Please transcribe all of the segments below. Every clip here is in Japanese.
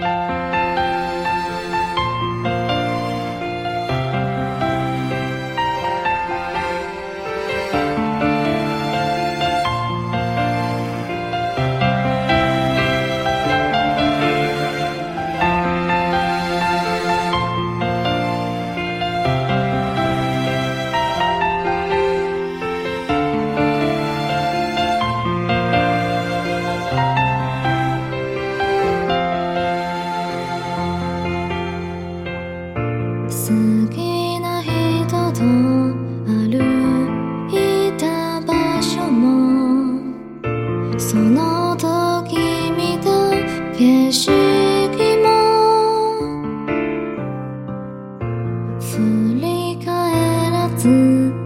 Bye. その時見た景色も振り返らず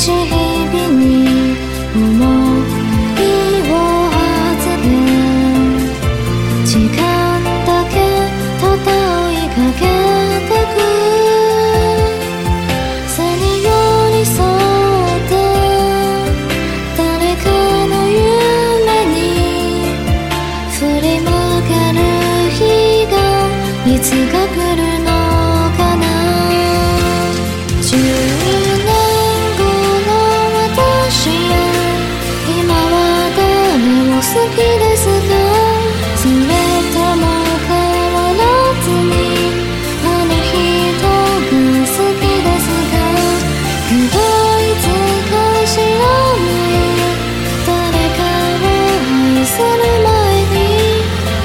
지금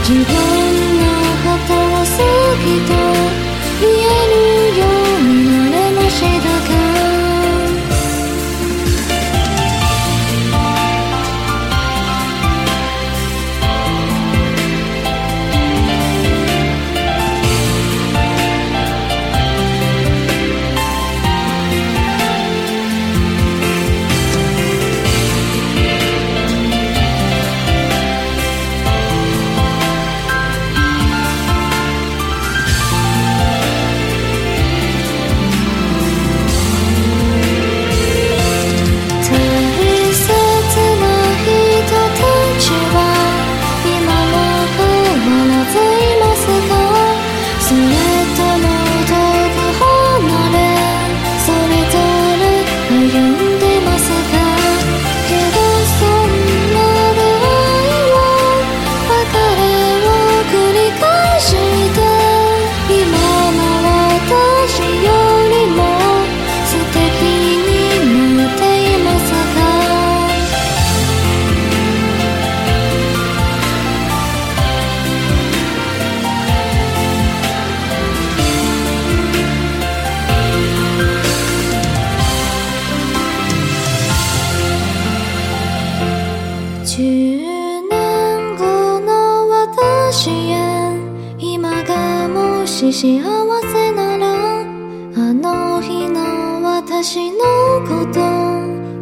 自分のことを過ぎたし幸せならあの日の私のこと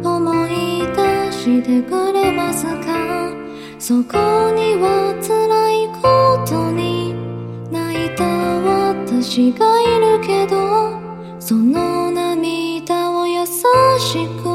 思い出してくれますか？そこには辛いことに泣いた私がいるけどその涙を優しく